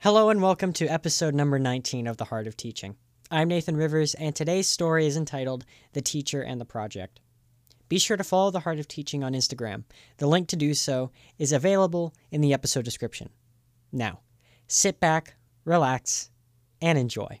Hello and welcome to episode number 19 of The Heart of Teaching. I'm Nathan Rivers, and today's story is entitled The Teacher and the Project. Be sure to follow The Heart of Teaching on Instagram. The link to do so is available in the episode description. Now, sit back, relax, and enjoy.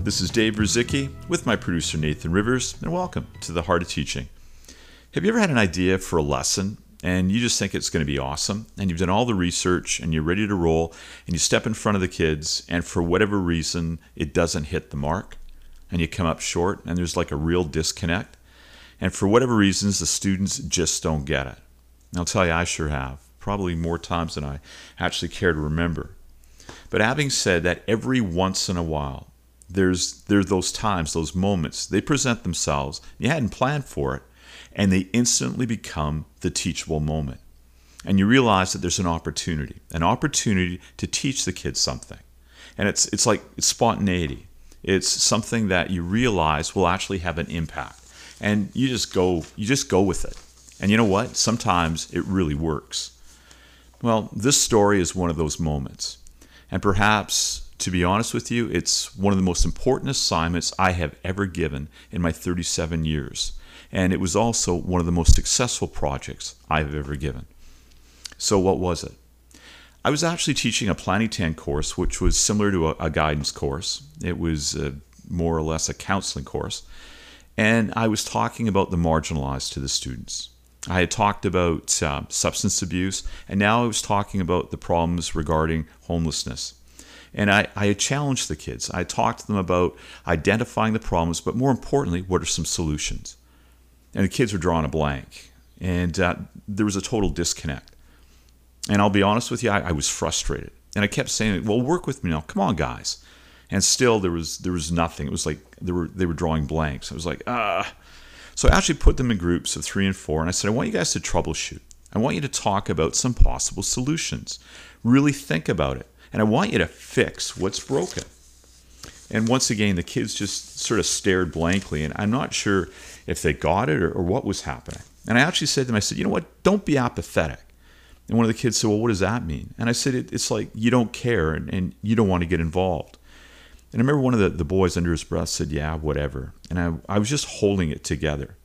This is Dave Ruzycki with my producer Nathan Rivers, and welcome to the Heart of Teaching. Have you ever had an idea for a lesson and you just think it's going to be awesome, and you've done all the research and you're ready to roll, and you step in front of the kids, and for whatever reason it doesn't hit the mark, and you come up short, and there's like a real disconnect, and for whatever reasons the students just don't get it? And I'll tell you, I sure have, probably more times than I actually care to remember. But having said that, every once in a while, there's there's those times, those moments, they present themselves. You hadn't planned for it, and they instantly become the teachable moment. And you realize that there's an opportunity, an opportunity to teach the kids something. And it's it's like it's spontaneity. It's something that you realize will actually have an impact. And you just go you just go with it. And you know what? Sometimes it really works. Well, this story is one of those moments. And perhaps, to be honest with you, it's one of the most important assignments I have ever given in my 37 years. And it was also one of the most successful projects I've ever given. So, what was it? I was actually teaching a Planning 10 course, which was similar to a, a guidance course. It was uh, more or less a counseling course. And I was talking about the marginalized to the students. I had talked about uh, substance abuse, and now I was talking about the problems regarding homelessness. And I, I challenged the kids. I talked to them about identifying the problems, but more importantly, what are some solutions? And the kids were drawing a blank, and uh, there was a total disconnect. And I'll be honest with you, I, I was frustrated, and I kept saying, "Well, work with me now. Come on, guys." And still, there was there was nothing. It was like they were they were drawing blanks. I was like, ah. So I actually put them in groups of three and four, and I said, I want you guys to troubleshoot. I want you to talk about some possible solutions. Really think about it. And I want you to fix what's broken. And once again, the kids just sort of stared blankly, and I'm not sure if they got it or, or what was happening. And I actually said to them, I said, you know what? Don't be apathetic. And one of the kids said, well, what does that mean? And I said, it, it's like you don't care and, and you don't want to get involved. And I remember one of the, the boys under his breath said, Yeah, whatever. And I, I was just holding it together.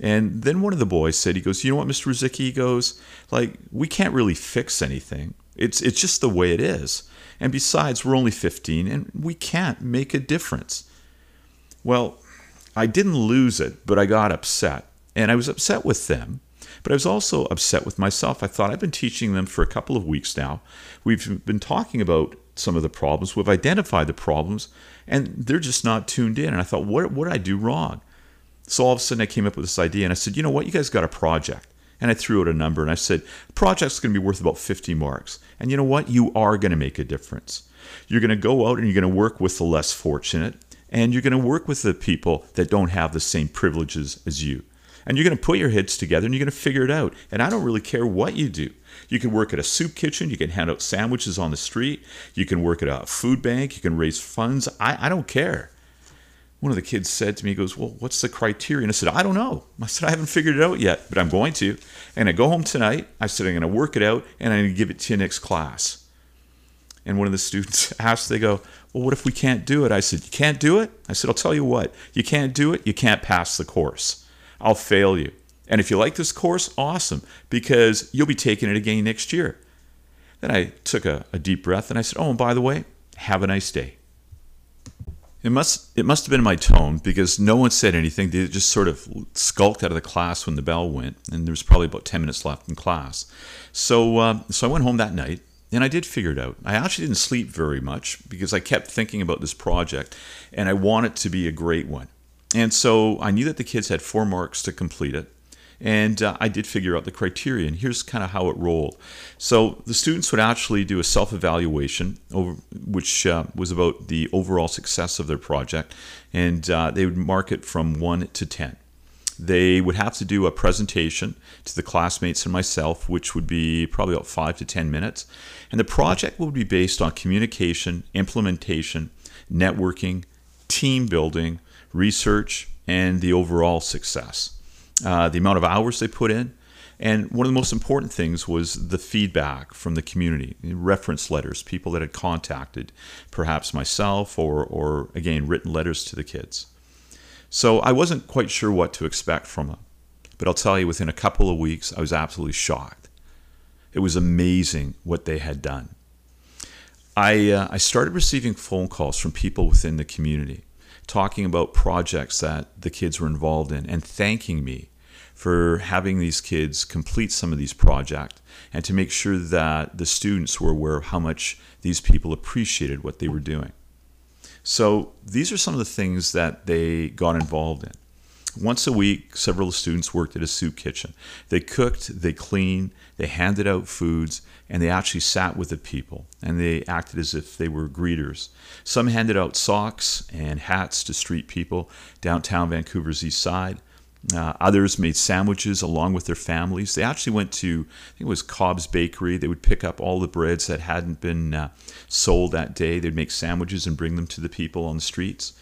And then one of the boys said, He goes, You know what, Mr. Ruzycki? He goes, like, we can't really fix anything. It's it's just the way it is. And besides, we're only 15 and we can't make a difference. Well, I didn't lose it, but I got upset. And I was upset with them, but I was also upset with myself. I thought I've been teaching them for a couple of weeks now. We've been talking about some of the problems. We've identified the problems, and they're just not tuned in. And I thought, what, what did I do wrong? So all of a sudden, I came up with this idea, and I said, you know what? You guys got a project. And I threw out a number, and I said, the project's going to be worth about 50 marks. And you know what? You are going to make a difference. You're going to go out and you're going to work with the less fortunate, and you're going to work with the people that don't have the same privileges as you. And you're going to put your heads together and you're going to figure it out. And I don't really care what you do. You can work at a soup kitchen. You can hand out sandwiches on the street. You can work at a food bank. You can raise funds. I, I don't care. One of the kids said to me, he goes, Well, what's the criteria? And I said, I don't know. I said, I haven't figured it out yet, but I'm going to. And I go home tonight. I said, I'm going to work it out and I'm going to give it to you next class. And one of the students asked, they go, Well, what if we can't do it? I said, You can't do it? I said, I'll tell you what. You can't do it. You can't pass the course. I'll fail you. And if you like this course, awesome, because you'll be taking it again next year. Then I took a, a, deep breath and I said, Oh, and by the way, have a nice day. It must, it must have been my tone because no one said anything. They just sort of skulked out of the class when the bell went, and there was probably about 10 minutes left in class. So, uh, so I went home that night and I did figure it out. I actually didn't sleep very much because I kept thinking about this project and I want it to be a great one. And so I knew that the kids had four marks to complete it. And uh, I did figure out the criteria, and here's kind of how it rolled. So the students would actually do a self evaluation, which uh, was about the overall success of their project, and uh, they would mark it from 1 to 10. They would have to do a presentation to the classmates and myself, which would be probably about 5 to 10 minutes. And the project would be based on communication, implementation, networking, team building, research, and the overall success uh, the amount of hours they put in. And one of the most important things was the feedback from the community, reference letters, people that had contacted perhaps myself or, or again, written letters to the kids. So I wasn't quite sure what to expect from them. But I'll tell you, within a couple of weeks, I was absolutely shocked. It was amazing what they had done. I, uh, I started receiving phone calls from people within the community talking about projects that the kids were involved in and thanking me for having these kids complete some of these projects and to make sure that the students were aware of how much these people appreciated what they were doing. So these are some of the things that they got involved in. Once a week, several students worked at a soup kitchen. They cooked, they cleaned, they handed out foods, and they actually sat with the people and they acted as if they were greeters. Some handed out socks and hats to street people downtown Vancouver's east side. Uh, others made sandwiches along with their families. They actually went to, I think it was Cobb's Bakery. They would pick up all the breads that hadn't been uh, sold that day. They'd make sandwiches and bring them to the people on the streets.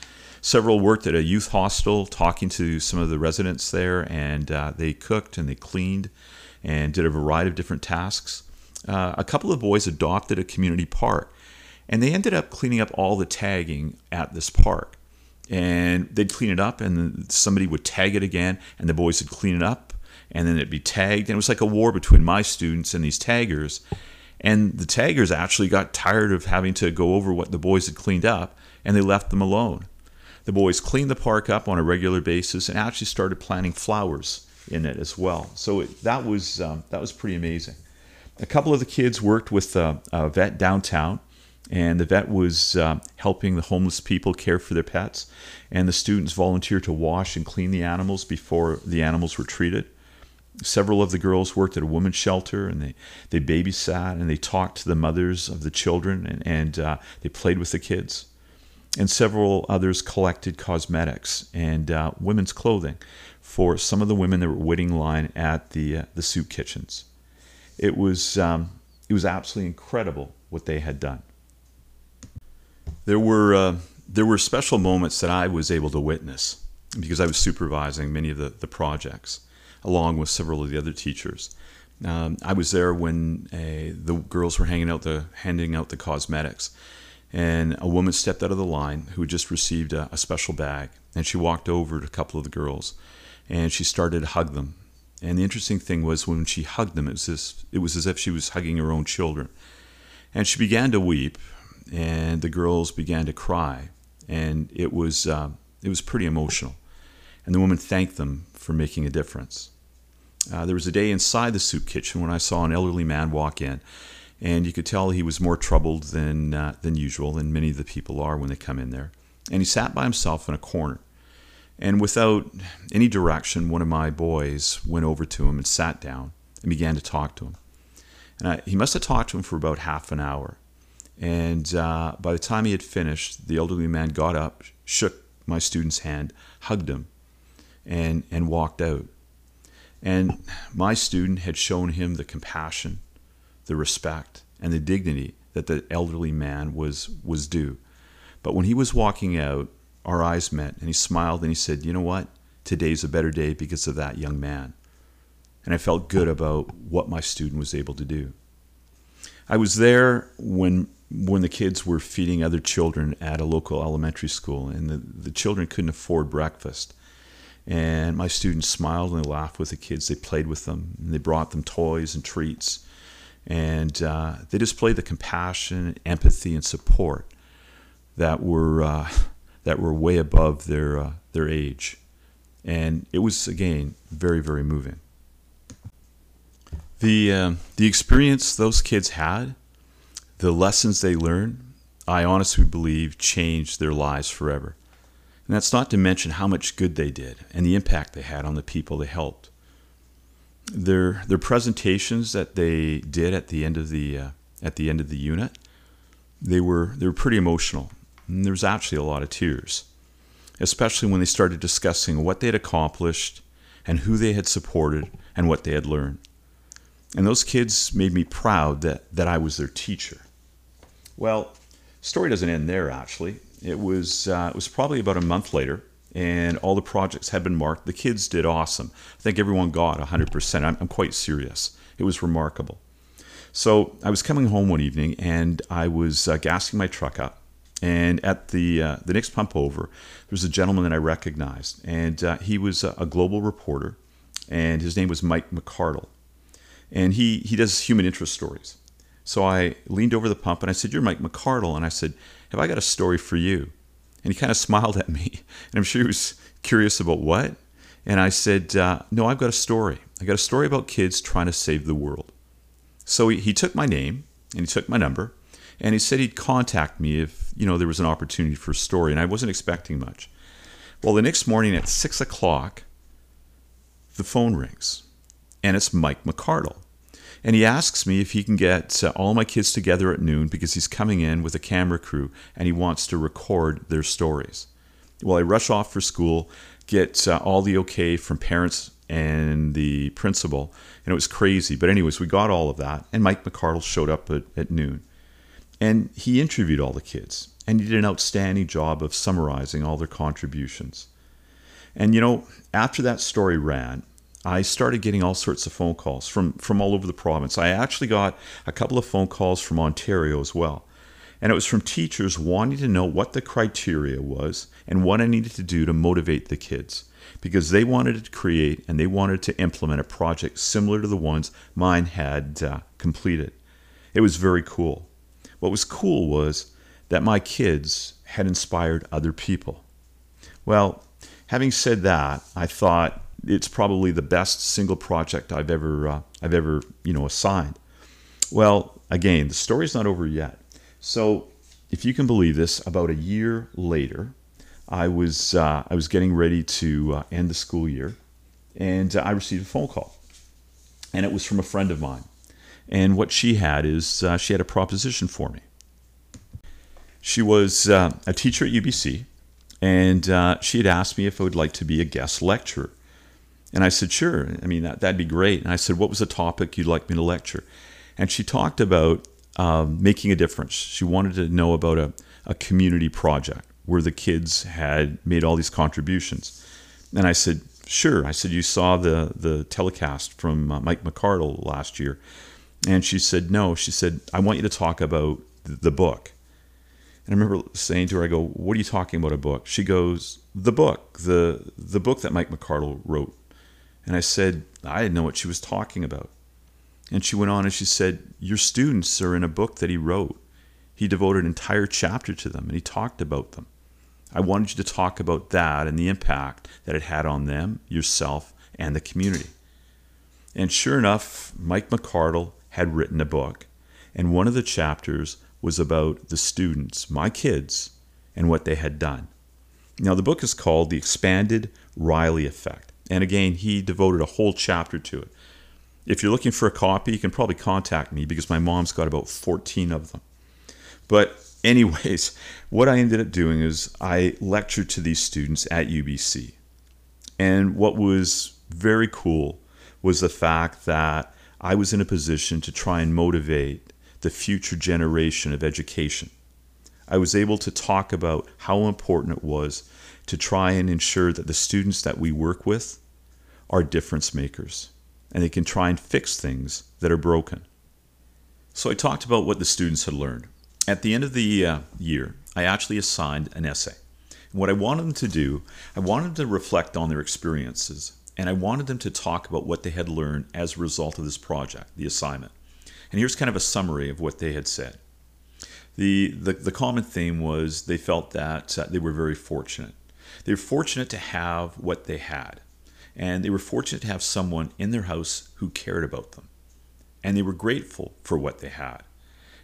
Several worked at a youth hostel, talking to some of the residents there, and uh, they cooked and they cleaned and did a variety of different tasks. Uh, a couple of boys adopted a community park, and they ended up cleaning up all the tagging at this park. And they'd clean it up, and somebody would tag it again, and the boys would clean it up, and then it'd be tagged. And it was like a war between my students and these taggers. And the taggers actually got tired of having to go over what the boys had cleaned up, and they left them alone. The boys cleaned the park up on a regular basis and actually started planting flowers in it as well. So it, that was um, that was pretty amazing. A couple of the kids worked with a, a vet downtown, and the vet was uh, helping the homeless people care for their pets, and the students volunteered to wash and clean the animals before the animals were treated. Several of the girls worked at a women's shelter, and they, they babysat and they talked to the mothers of the children, and, and uh, they played with the kids and several others collected cosmetics and uh, women's clothing for some of the women that were waiting line at the uh, the soup kitchens. It was um, it was absolutely incredible what they had done. There were uh, there were special moments that I was able to witness because I was supervising many of the, the projects along with several of the other teachers. Um, I was there when uh, the girls were hanging out the handing out the cosmetics and a woman stepped out of the line who had just received a, a, special bag. And she walked over to a couple of the girls and she started to hug them. And the interesting thing was when she hugged them it was, this, it was as if she was hugging her own children. And she began to weep and the girls began to cry. And it was uh, it was pretty emotional. And the woman thanked them for making a difference. Uh, there was a day inside the soup kitchen when i saw an elderly man walk in and you could tell he was more troubled than uh, than usual, and many of the people are when they come in there. And he sat by himself in a corner, and without any direction, one of my boys went over to him and sat down and began to talk to him. And I, he must have talked to him for about half an hour. And uh, by the time he had finished, the elderly man got up, shook my student's hand, hugged him, and and walked out. And my student had shown him the compassion the respect and the dignity that the elderly man was was due. But when he was walking out, our eyes met and he smiled and he said, "You know what? Today's a better day because of that young man." And I felt good about what my student was able to do. I was there when when the kids were feeding other children at a local elementary school and the, the children couldn't afford breakfast. And my students smiled and they laughed with the kids. They played with them and they brought them toys and treats and uh, they displayed the compassion, empathy, and support that were uh, that were way above their uh, their age, and it was again very very moving. The um, the experience those kids had, the lessons they learned, I honestly believe changed their lives forever. And that's not to mention how much good they did and the impact they had on the people they helped. Their their presentations that they did at the end of the uh, at the end of the unit, they were they were pretty emotional. And there was actually a lot of tears, especially when they started discussing what they had accomplished and who they had supported and what they had learned. And those kids made me proud that, that I was their teacher. Well, story doesn't end there actually. It was uh, it was probably about a month later, and all the projects had been marked. The kids did awesome. I think everyone got 100%. I'm, I'm quite serious. It was remarkable. So I was coming home one evening, and I was uh, gassing my truck up. And at the uh, the next pump over, there was a gentleman that I recognized, and uh, he was a, a global reporter, and his name was Mike McCardle, and he he does human interest stories. So I leaned over the pump and I said, You're Mike McCardle. And I said, Have I got a story for you? And he kind of smiled at me. And I'm sure he was curious about what. And I said, uh, No, I've got a story. I got a story about kids trying to save the world. So he, he took my name and he took my number and he said he'd contact me if you know there was an opportunity for a story. And I wasn't expecting much. Well, the next morning at six o'clock, the phone rings and it's Mike McCardle. And he asks me if he can get uh, all my kids together at noon because he's coming in with a camera crew and he wants to record their stories. Well, I rush off for school, get uh, all the okay from parents and the principal, and it was crazy. But, anyways, we got all of that, and Mike McCardle showed up at, at noon. And he interviewed all the kids, and he did an outstanding job of summarizing all their contributions. And, you know, after that story ran, I started getting all sorts of phone calls from, from all over the province. I actually got a couple of phone calls from Ontario as well. And it was from teachers wanting to know what the criteria was and what I needed to do to motivate the kids because they wanted to create and they wanted to implement a project similar to the ones mine had uh, completed. It was very cool. What was cool was that my kids had inspired other people. Well, having said that, I thought it's probably the best single project I've ever uh, I've ever you know assigned. Well, again, the story's not over yet. So, if you can believe this, about a year later, I was uh, I was getting ready to uh, end the school year, and uh, I received a phone call, and it was from a friend of mine. And what she had is uh, she had a proposition for me. She was uh, a teacher at UBC, and she had asked me if I would like to be a guest lecturer and I said, sure. I mean, that, that'd be great. And I said, what was the topic you'd like me to lecture? And she talked about um, making a difference. She wanted to know about a, a community project where the kids had made all these contributions. And I said, sure. I said, you saw the, the telecast from uh, Mike McCardle last year. And she said, no. She said, I want you to talk about the book. And I remember saying to her, I go, what are you talking about a book? She goes, the book, the, the book that Mike McCardle wrote and I said, I didn't know what she was talking about. And she went on and she said, Your students are in a book that he wrote. He devoted an entire chapter to them and he talked about them. I wanted you to talk about that and the impact that it had on them, yourself, and the community. And sure enough, Mike McCardle had written a book, and one of the chapters was about the students, my kids, and what they had done. Now, the book is called The Expanded Ripple Effect. And again, he devoted a whole chapter to it. If you're looking for a copy, you can probably contact me because my mom's got about 14 of them. But, anyways, what I ended up doing is I lectured to these students at UBC. And what was very cool was the fact that I was in a position to try and motivate the future generation of education. I was able to talk about how important it was to try and ensure that the students that we work with are difference makers and they can try and fix things that are broken. So I talked about what the students had learned. At the end of the uh, year, I actually assigned an essay. And what I wanted them to do, I wanted them to reflect on their experiences and I wanted them to talk about what they had learned as a result of this project, the assignment. And here's kind of a summary of what they had said. The, the, the common theme was they felt that uh, they were very fortunate. They were fortunate to have what they had and they were fortunate to have someone in their house who cared about them. And they were grateful for what they had.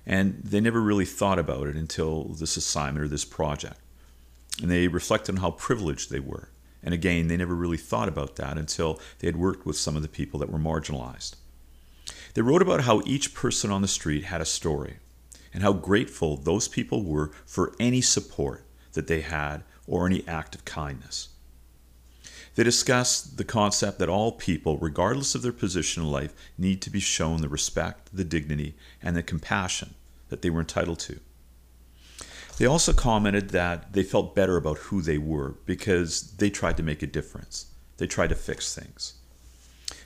And they never really thought about it until this assignment or this project. and they reflected on how privileged they were. And again, they never really thought about that until they had worked with some of the people that were marginalized. They wrote about how each person on the street had a story and how grateful those people were for any support that they had or any act of kindness. They discussed the concept that all people, regardless of their position in life, need to be shown the respect, the dignity, and the compassion that they were entitled to. They also commented that they felt better about who they were because they tried to make a difference. They tried to fix things.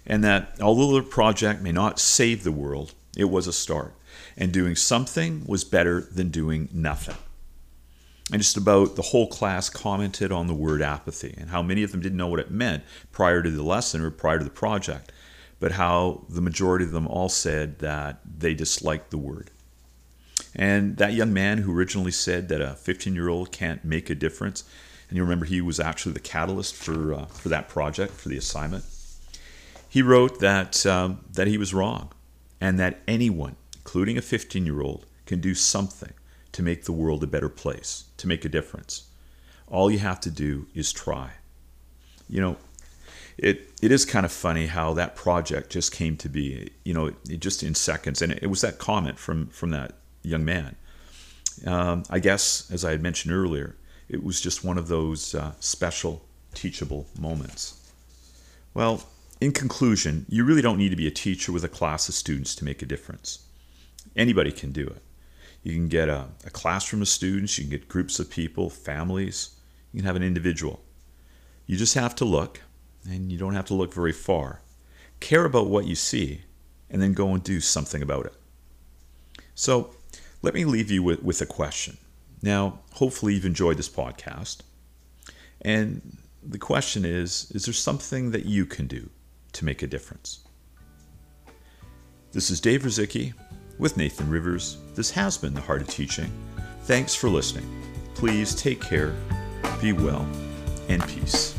And that although their project may not save the world, it was a start. And doing something was better than doing nothing. And just about the whole class commented on the word apathy and how many of them didn't know what it meant prior to the lesson or prior to the project, but how the majority of them all said that they disliked the word. And that young man who originally said that a 15 year old can't make a difference, and you remember he was actually the catalyst for, uh, for that project, for the assignment, he wrote that, um, that he was wrong and that anyone, including a 15 year old, can do something to make the world a better place, to make a difference. All you have to do is try. You know, it it is kind of funny how that project just came to be. You know, just in seconds, and it, it, was that comment from from that young man. Um, I guess, as I had mentioned earlier, it was just one of those uh, special teachable moments. Well, in conclusion, you really don't need to be a teacher with a class of students to make a difference. Anybody can do it. You can get a, a classroom of students, you can get groups of people, families, you can have an individual. You just have to look, and you don't have to look very far. Care about what you see, and then go and do something about it. So, let me leave you with, with a question. Now, hopefully, you've enjoyed this podcast. And the question is Is there something that you can do to make a difference? This is Dave Ruzycki with Nathan Rivers. This has been The Heart of Teaching. Thanks for listening. Please take care, be well, and peace.